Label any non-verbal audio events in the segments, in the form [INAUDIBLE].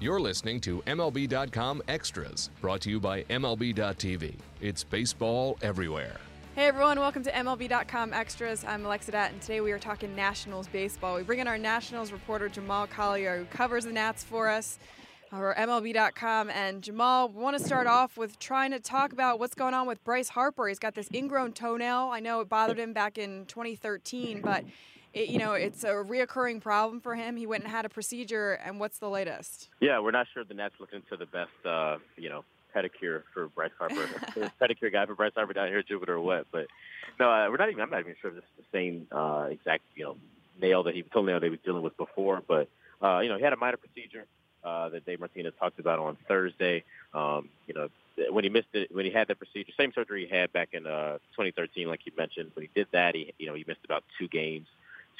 You're listening to MLB.com Extras, brought to you by MLB.tv. It's baseball everywhere. Hey everyone, welcome to MLB.com Extras. I'm Alexa Datt, and today we are talking Nationals baseball. We bring in our Nationals reporter Jamal Collier, who covers the Nats for us or MLB.com. And Jamal, we want to start off with trying to talk about what's going on with Bryce Harper. He's got this ingrown toenail. I know it bothered him back in 2013, but it, you know it's a reoccurring problem for him. He went and had a procedure. And what's the latest? Yeah, we're not sure the Nats looking to the best, uh, you know, pedicure for Bryce Harper, [LAUGHS] pedicure guy for Bryce Harper down here at Jupiter or what. But no, uh, we're not even. I'm not even sure if this is the same uh, exact, you know, nail that he toenail that he was dealing with before. But uh, you know, he had a minor procedure uh, that Dave Martinez talked about on Thursday. Um, you know, when he missed it, when he had that procedure, same surgery he had back in uh, 2013, like you mentioned. When he did that, he you know he missed about two games,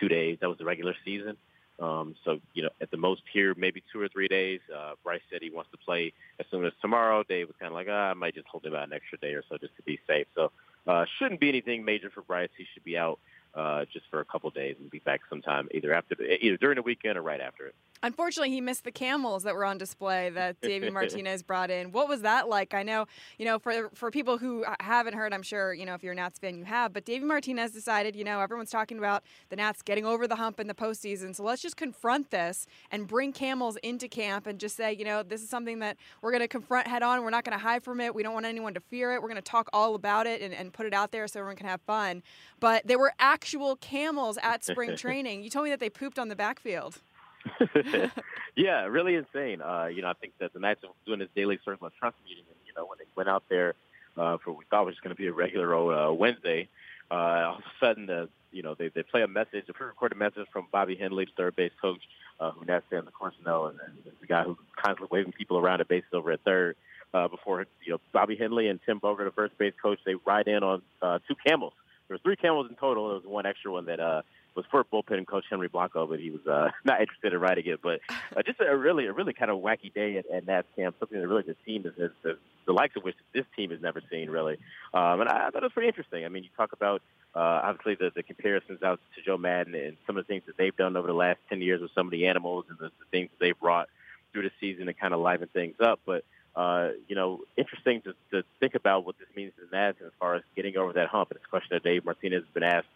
two days. That was the regular season. Um, so, you know, at the most here, maybe two or three days. Uh, Bryce said he wants to play as soon as tomorrow. Dave was kind of like, ah, I might just hold him out an extra day or so just to be safe. So, uh, shouldn't be anything major for Bryce. He should be out uh, just for a couple days and be back sometime either after, the, either during the weekend or right after it. Unfortunately, he missed the camels that were on display that Davy [LAUGHS] Martinez brought in. What was that like? I know, you know, for for people who haven't heard, I'm sure, you know, if you're a Nats fan, you have. But Davy Martinez decided, you know, everyone's talking about the Nats getting over the hump in the postseason, so let's just confront this and bring camels into camp and just say, you know, this is something that we're going to confront head on. We're not going to hide from it. We don't want anyone to fear it. We're going to talk all about it and, and put it out there so everyone can have fun. But there were actual camels at spring [LAUGHS] training. You told me that they pooped on the backfield. [LAUGHS] yeah, really insane. Uh, you know, I think that the Nats were doing this daily circle of trust meeting, and you know, when they went out there uh, for what we thought was going to be a regular uh, Wednesday, uh, all of a sudden, the you know, they they play a message, a pre-recorded message from Bobby Henley, the third base coach, uh, who Nats fans of course know, and, and the guy who's constantly waving people around at bases over at third. Uh, before you know, Bobby Henley and Tim Bogar, the first base coach, they ride in on uh, two camels. There were three camels in total. There was one extra one that uh, was for bullpen coach Henry Blanco, but he was uh, [LAUGHS] not interested in writing it. But [LAUGHS] uh, just a really, a really kind of wacky day at, at Nats camp. Something that really the team is, is, is the likes of which this team has never seen, really. Um, and I, I thought it was pretty interesting. I mean, you talk about uh, obviously the, the comparisons out to Joe Maddon and some of the things that they've done over the last ten years with some of the animals and the, the things that they've brought through the season to kind of liven things up. But uh, you know, interesting to, to think about what this means to the Nats as far as getting over that hump. And it's a question that Dave Martinez has been asked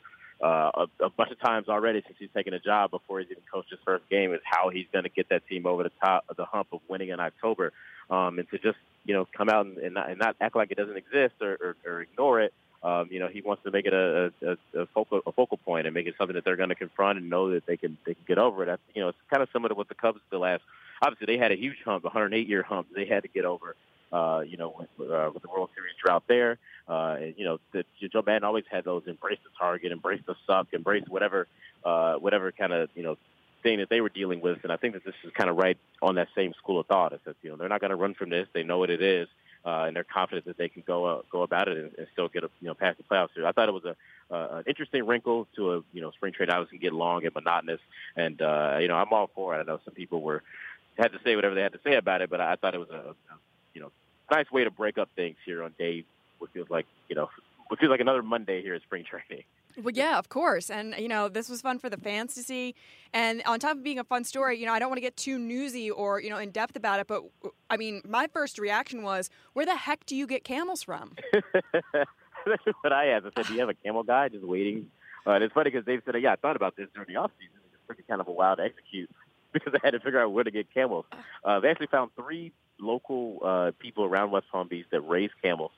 uh, a, a bunch of times already since he's taken a job before he's even coached his first game is how he's going to get that team over the top of the hump of winning in October. Um, and to just, you know, come out and, and, not, and not act like it doesn't exist or, or, or ignore it. Um, you know, he wants to make it a, a, a, focal, a focal point and make it something that they're going to confront and know that they can they can get over it. That's, you know, it's kind of similar to what the Cubs did last. Obviously, they had a huge hump, a 108 year hump. They had to get over uh, you know, with, uh, with the World Series drought there. Uh, and, you know, the, Joe Maddon always had those embrace the target, embrace the suck, embrace whatever, uh, whatever kind of, you know, thing that they were dealing with. And I think that this is kind of right on that same school of thought. It's that, you know, they're not going to run from this. They know what it is. Uh, and they're confident that they can go uh, go about it and, and still get a, you know past the playoffs. Here. I thought it was a uh, an interesting wrinkle to a you know spring trade. Obviously, get long and monotonous, and uh, you know I'm all for it. I know some people were had to say whatever they had to say about it, but I thought it was a, a you know nice way to break up things here on day what feels like you know what feels like another Monday here at spring training. Well, yeah, of course, and you know this was fun for the fans to see. And on top of being a fun story, you know I don't want to get too newsy or you know in depth about it, but I mean my first reaction was, where the heck do you get camels from? [LAUGHS] That's what I asked. I said, do you have a camel guy just waiting? Uh, and it's funny because Dave said, yeah, I thought about this during the off season. It's pretty kind of a wild execute [LAUGHS] because I had to figure out where to get camels. Uh, they actually found three local uh, people around West Palm Beach that raise camels.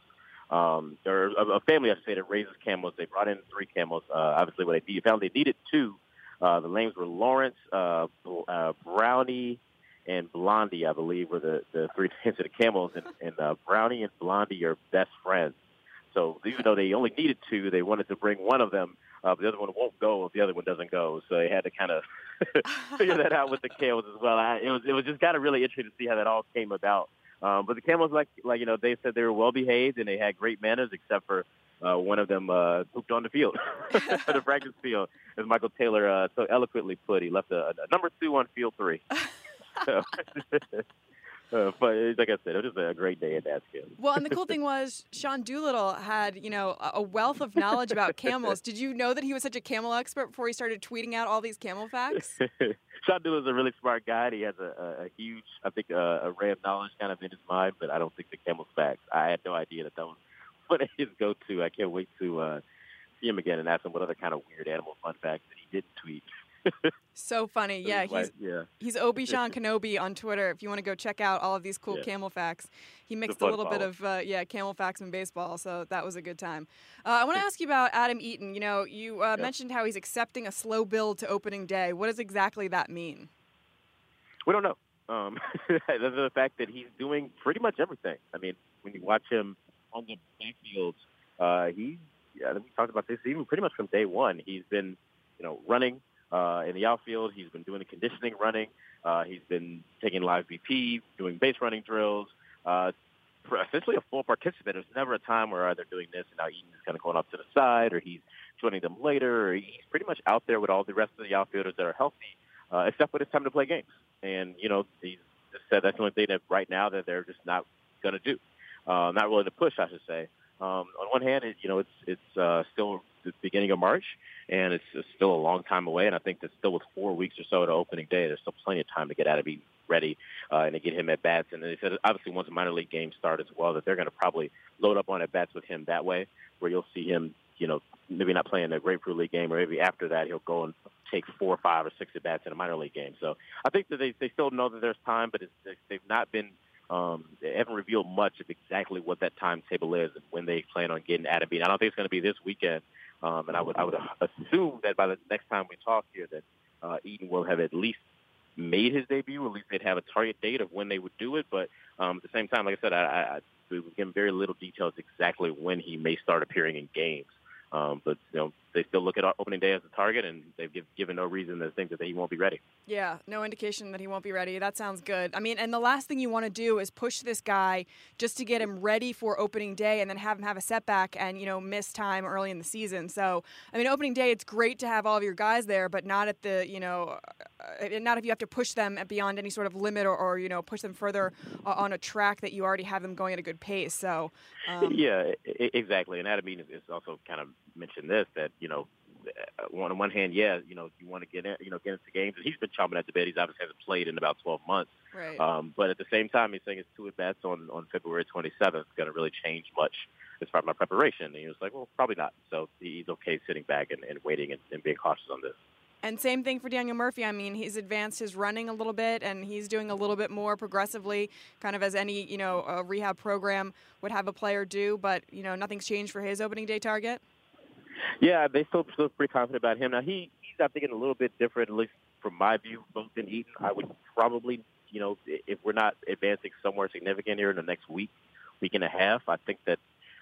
Um, or a, a family, I say, that raises camels. They brought in three camels. Uh, obviously, what they found they needed two. Uh, the names were Lawrence, uh, uh, Brownie, and Blondie, I believe, were the, the three [LAUGHS] names of the camels. And, and uh, Brownie and Blondie are best friends. So even though they only needed two, they wanted to bring one of them uh, but the other one won't go if the other one doesn't go. So they had to kind of [LAUGHS] figure that out with the camels as well. I, it was it was just kind of really interesting to see how that all came about. Um, but the camels, like like you know, they said they were well behaved and they had great manners, except for uh, one of them uh, pooped on the field, [LAUGHS] the practice field, as Michael Taylor uh, so eloquently put. He left a, a number two on field three. [LAUGHS] so, uh, [LAUGHS] but like I said, it was just a great day at Dadskin. Well, and the cool [LAUGHS] thing was Sean Doolittle had you know a wealth of knowledge about [LAUGHS] camels. Did you know that he was such a camel expert before he started tweeting out all these camel facts? Sean Doolittle's a really smart guy. He has a, a, a huge, I think, uh, array of knowledge kind of in his mind, but I don't think the camel facts. I had no idea that that was what his go-to. I can't wait to uh, see him again and ask him what other kind of weird animal fun facts that he didn't tweet. [LAUGHS] so funny. Yeah, he's yeah. he's Obi Sean [LAUGHS] Kenobi on Twitter. If you want to go check out all of these cool Yeah. camel facts, he mixed a little bit of uh, yeah camel facts and baseball. So that was a good time. Uh, I want to ask you about Adam Eaton. You know, you uh, Yeah. mentioned how he's accepting a slow build to opening day. What does exactly that mean? We don't know. Um, [LAUGHS] other than the fact that he's doing pretty much everything. I mean, when you watch him on the backfield, uh, he, yeah, we talked about this even pretty much from day one. He's been, you know, running uh, in the outfield. He's been doing the conditioning running. Uh, he's been taking live BP, doing base running drills. Uh, essentially a full participant. There's never a time where they're doing this and now Eaton is kind of going off to the side or he's joining them later. Or he's pretty much out there with all the rest of the outfielders that are healthy, uh, except when it's time to play games. And, you know, he's just said that's the only thing that right now that they're just not going to do. Uh, not willing to push, I should say. Um, on one hand, it, you know, it's it's uh, still the beginning of March, and it's, it's still a long time away. And I think that still with four weeks or so to opening day, there's still plenty of time to get out of ready uh, and to get him at bats. And they said obviously once minor league game start as well, that they're going to probably load up on at bats with him that way, where you'll see him, you know, maybe not playing a grapefruit league game, or maybe after that he'll go and take four, or five, or six at bats in a minor league game. So I think that they they still know that there's time, but it's, they- they've not been. Um, they haven't revealed much of exactly what that timetable is and when they plan on getting Adam Bean. I don't think it's going to be this weekend, um, and I would I would assume that by the next time we talk here, that uh, Eaton will have at least made his debut. At least they'd have a target date of when they would do it. But um, at the same time, like I said, I, I, I we were given very little details exactly when he may start appearing in games. Um, but you know, they still look at opening day as a target, and they've give, given no reason to think that he won't be ready. Yeah, no indication that he won't be ready. That sounds good. I mean, and the last thing you want to do is push this guy just to get him ready for opening day and then have him have a setback and, you know, miss time early in the season. So, I mean, opening day, it's great to have all of your guys there, but not at the, you know, uh, not if you have to push them beyond any sort of limit or, or you know, push them further uh, on a track that you already have them going at a good pace. So, um, [LAUGHS] yeah, exactly. And Adam Eaton is also kind of mentioned this that you know, uh, on one hand, yeah, you know, you want to get in, you know, get into games, and he's been chomping at the bit. He's obviously hasn't played in about 12 months. right. Um, but at the same time, he's saying his two at bats on on February 27th is going to really change much as far as my preparation. And he was like, well, probably not. So he's okay sitting back and, and waiting and, and being cautious on this. And same thing for Daniel Murphy. I mean, he's advanced his running a little bit, and he's doing a little bit more progressively, kind of as any you know a rehab program would have a player do. But you know, nothing's changed for his opening day target. Yeah, they still feel pretty confident about him. Now he he's I think a little bit different, at least from my view, both in Eaton. I would probably, you know, if we're not advancing somewhere significant here in the next week, week and a half, I think that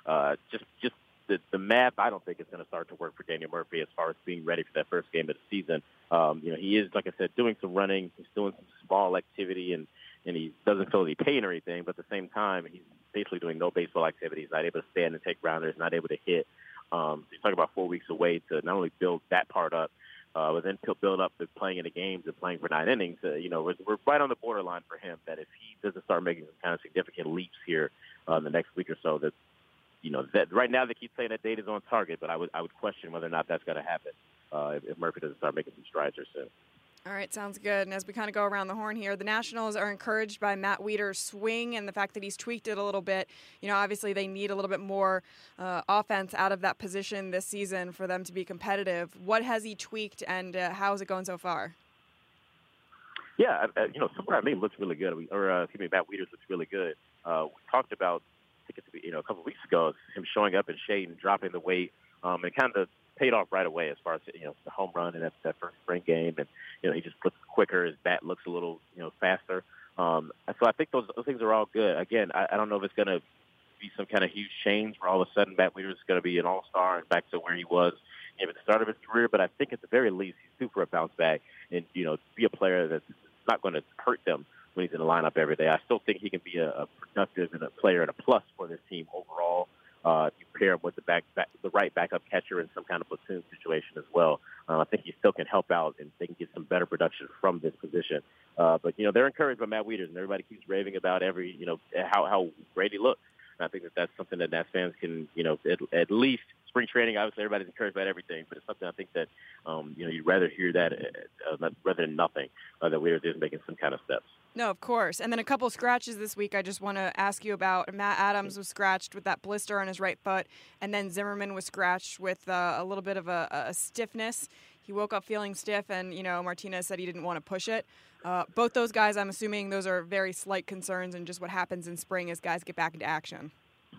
uh, just just the, the math I don't think is going to start to work for Daniel Murphy as far as being ready for that first game of the season. Um, you know, he is like I said, doing some running, he's doing some small activity, and and he doesn't feel any pain or anything. But at the same time, he's basically doing no baseball activity. He's not able to stand and take grounders, not able to hit. Um, so you're talking about four weeks away to not only build that part up, uh, but then to build up the playing in the games and playing for nine innings. Uh, you know, we're, we're right on the borderline for him that if he doesn't start making some kind of significant leaps here uh, in the next week or so, that you know that right now they keep saying that date is on target, but I would I would question whether or not that's going to happen uh, if, if Murphy doesn't start making some strides here soon. All right, sounds good. And as we kind of go around the horn here, the Nationals are encouraged by Matt Wieters' swing and the fact that he's tweaked it a little bit. You know, obviously they need a little bit more uh, offense out of that position this season for them to be competitive. What has he tweaked, and uh, how is it going so far? Yeah, uh, you know, Super Name looks really good. We- Or uh, excuse me, Matt Wieters looks really good. Uh, we talked about, I think it's you know a couple of weeks ago, him showing up in shade and dropping the weight, um, and kind of paid off right away as far as you know the home run and that, that first spring game, and you know he just looks quicker. His bat looks a little you know faster. Um, so I think those, those things are all good. Again, I, I don't know if it's going to be some kind of huge change where all of a sudden Matt Wieters is going to be an all-star and back to where he was maybe at the start of his career, but I think at the very least he's for a bounce back and you know be a player that's not going to hurt them when he's in the lineup every day. I still think he can be a, a productive and a player and a plus for this team overall. Uh, you pair him with the back, back, the right backup catcher in some kind of platoon situation as well. Uh, I think he still can help out and they can get some better production from this position. Uh, but you know they're encouraged by Matt Wieters and everybody keeps raving about every you know how how great he looks. And I think that that's something that Nats fans can you know at, at least spring training. Obviously, everybody's encouraged about everything, but it's something I think that um, you know you'd rather hear that uh, rather than nothing uh, that Wieters is making some kind of steps. No, of course. And then a couple scratches this week I just want to ask you about. Matt Adams was scratched with that blister on his right foot, and then Zimmerman was scratched with uh, a little bit of a, a, stiffness. He woke up feeling stiff, and, you know, Martinez said he didn't want to push it. Uh, both those guys, I'm assuming those are very slight concerns and just what happens in spring as guys get back into action.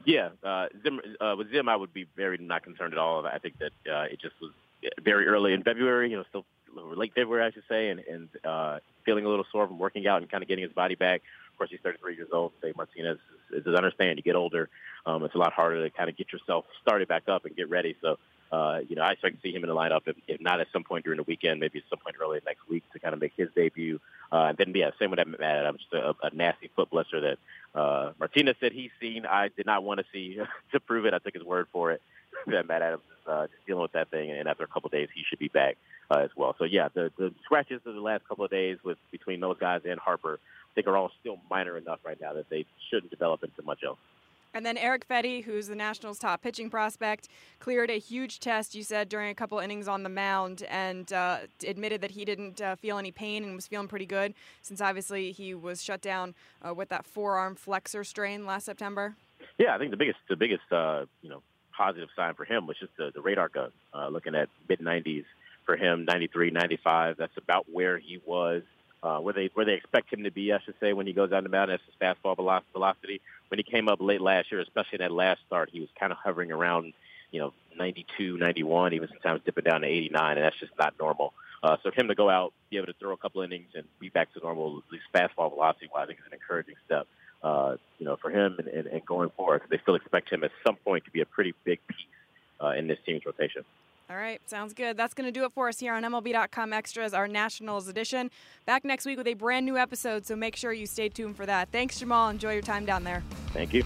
Yeah, uh, Zim, uh, with Zim, I would be very not concerned at all. I think that uh, it just was very early in February, you know, still late February, I should say, and, and uh, feeling a little sore from working out and kind of getting his body back. Of course, he's 33 years old. Say Martinez is, is understand. You get older, um, it's a lot harder to kind of get yourself started back up and get ready. So, uh, you know, I expect to see him in the lineup, if, if not at some point during the weekend, maybe at some point early next week to kind of make his debut. Uh, and then, yeah, same with Matt Adams, just a, a nasty foot blister that uh, Martinez said he's seen. I did not want to see [LAUGHS] to prove it. I took his word for it [LAUGHS] that Matt Adams is uh, just dealing with that thing, and after a couple of days, he should be back uh, as well. So yeah, the the scratches of the last couple of days with between those guys and Harper, I think are all still minor enough right now that they shouldn't develop into much else. And then Eric Fedde, who's the Nationals' top pitching prospect, cleared a huge test, you said, during a couple innings on the mound and uh, admitted that he didn't uh, feel any pain and was feeling pretty good since obviously he was shut down uh, with that forearm flexor strain last September. Yeah, I think the biggest the biggest uh, you know positive sign for him was just the, the radar gun. Uh, looking at mid 90s for him, 93, 95. That's about where he was, uh, where they where they expect him to be, I should say, when he goes down the mountain. That's his fastball velocity. When he came up late last year, especially in that last start, he was kind of hovering around, you know, 92, 91, even sometimes dipping down to 89, and that's just not normal. Uh, so for him to go out, be able to throw a couple innings and be back to normal, at least fastball velocity, well, I think is an encouraging step. Uh, you know, for him and, and, and going forward, they still expect him at some point to be a pretty big piece uh, in this team's rotation. All right, sounds good. That's going to do it for us here on MLB.com Extras, our Nationals edition. Back next week with a brand new episode, so make sure you stay tuned for that. Thanks, Jamal. Enjoy your time down there. Thank you.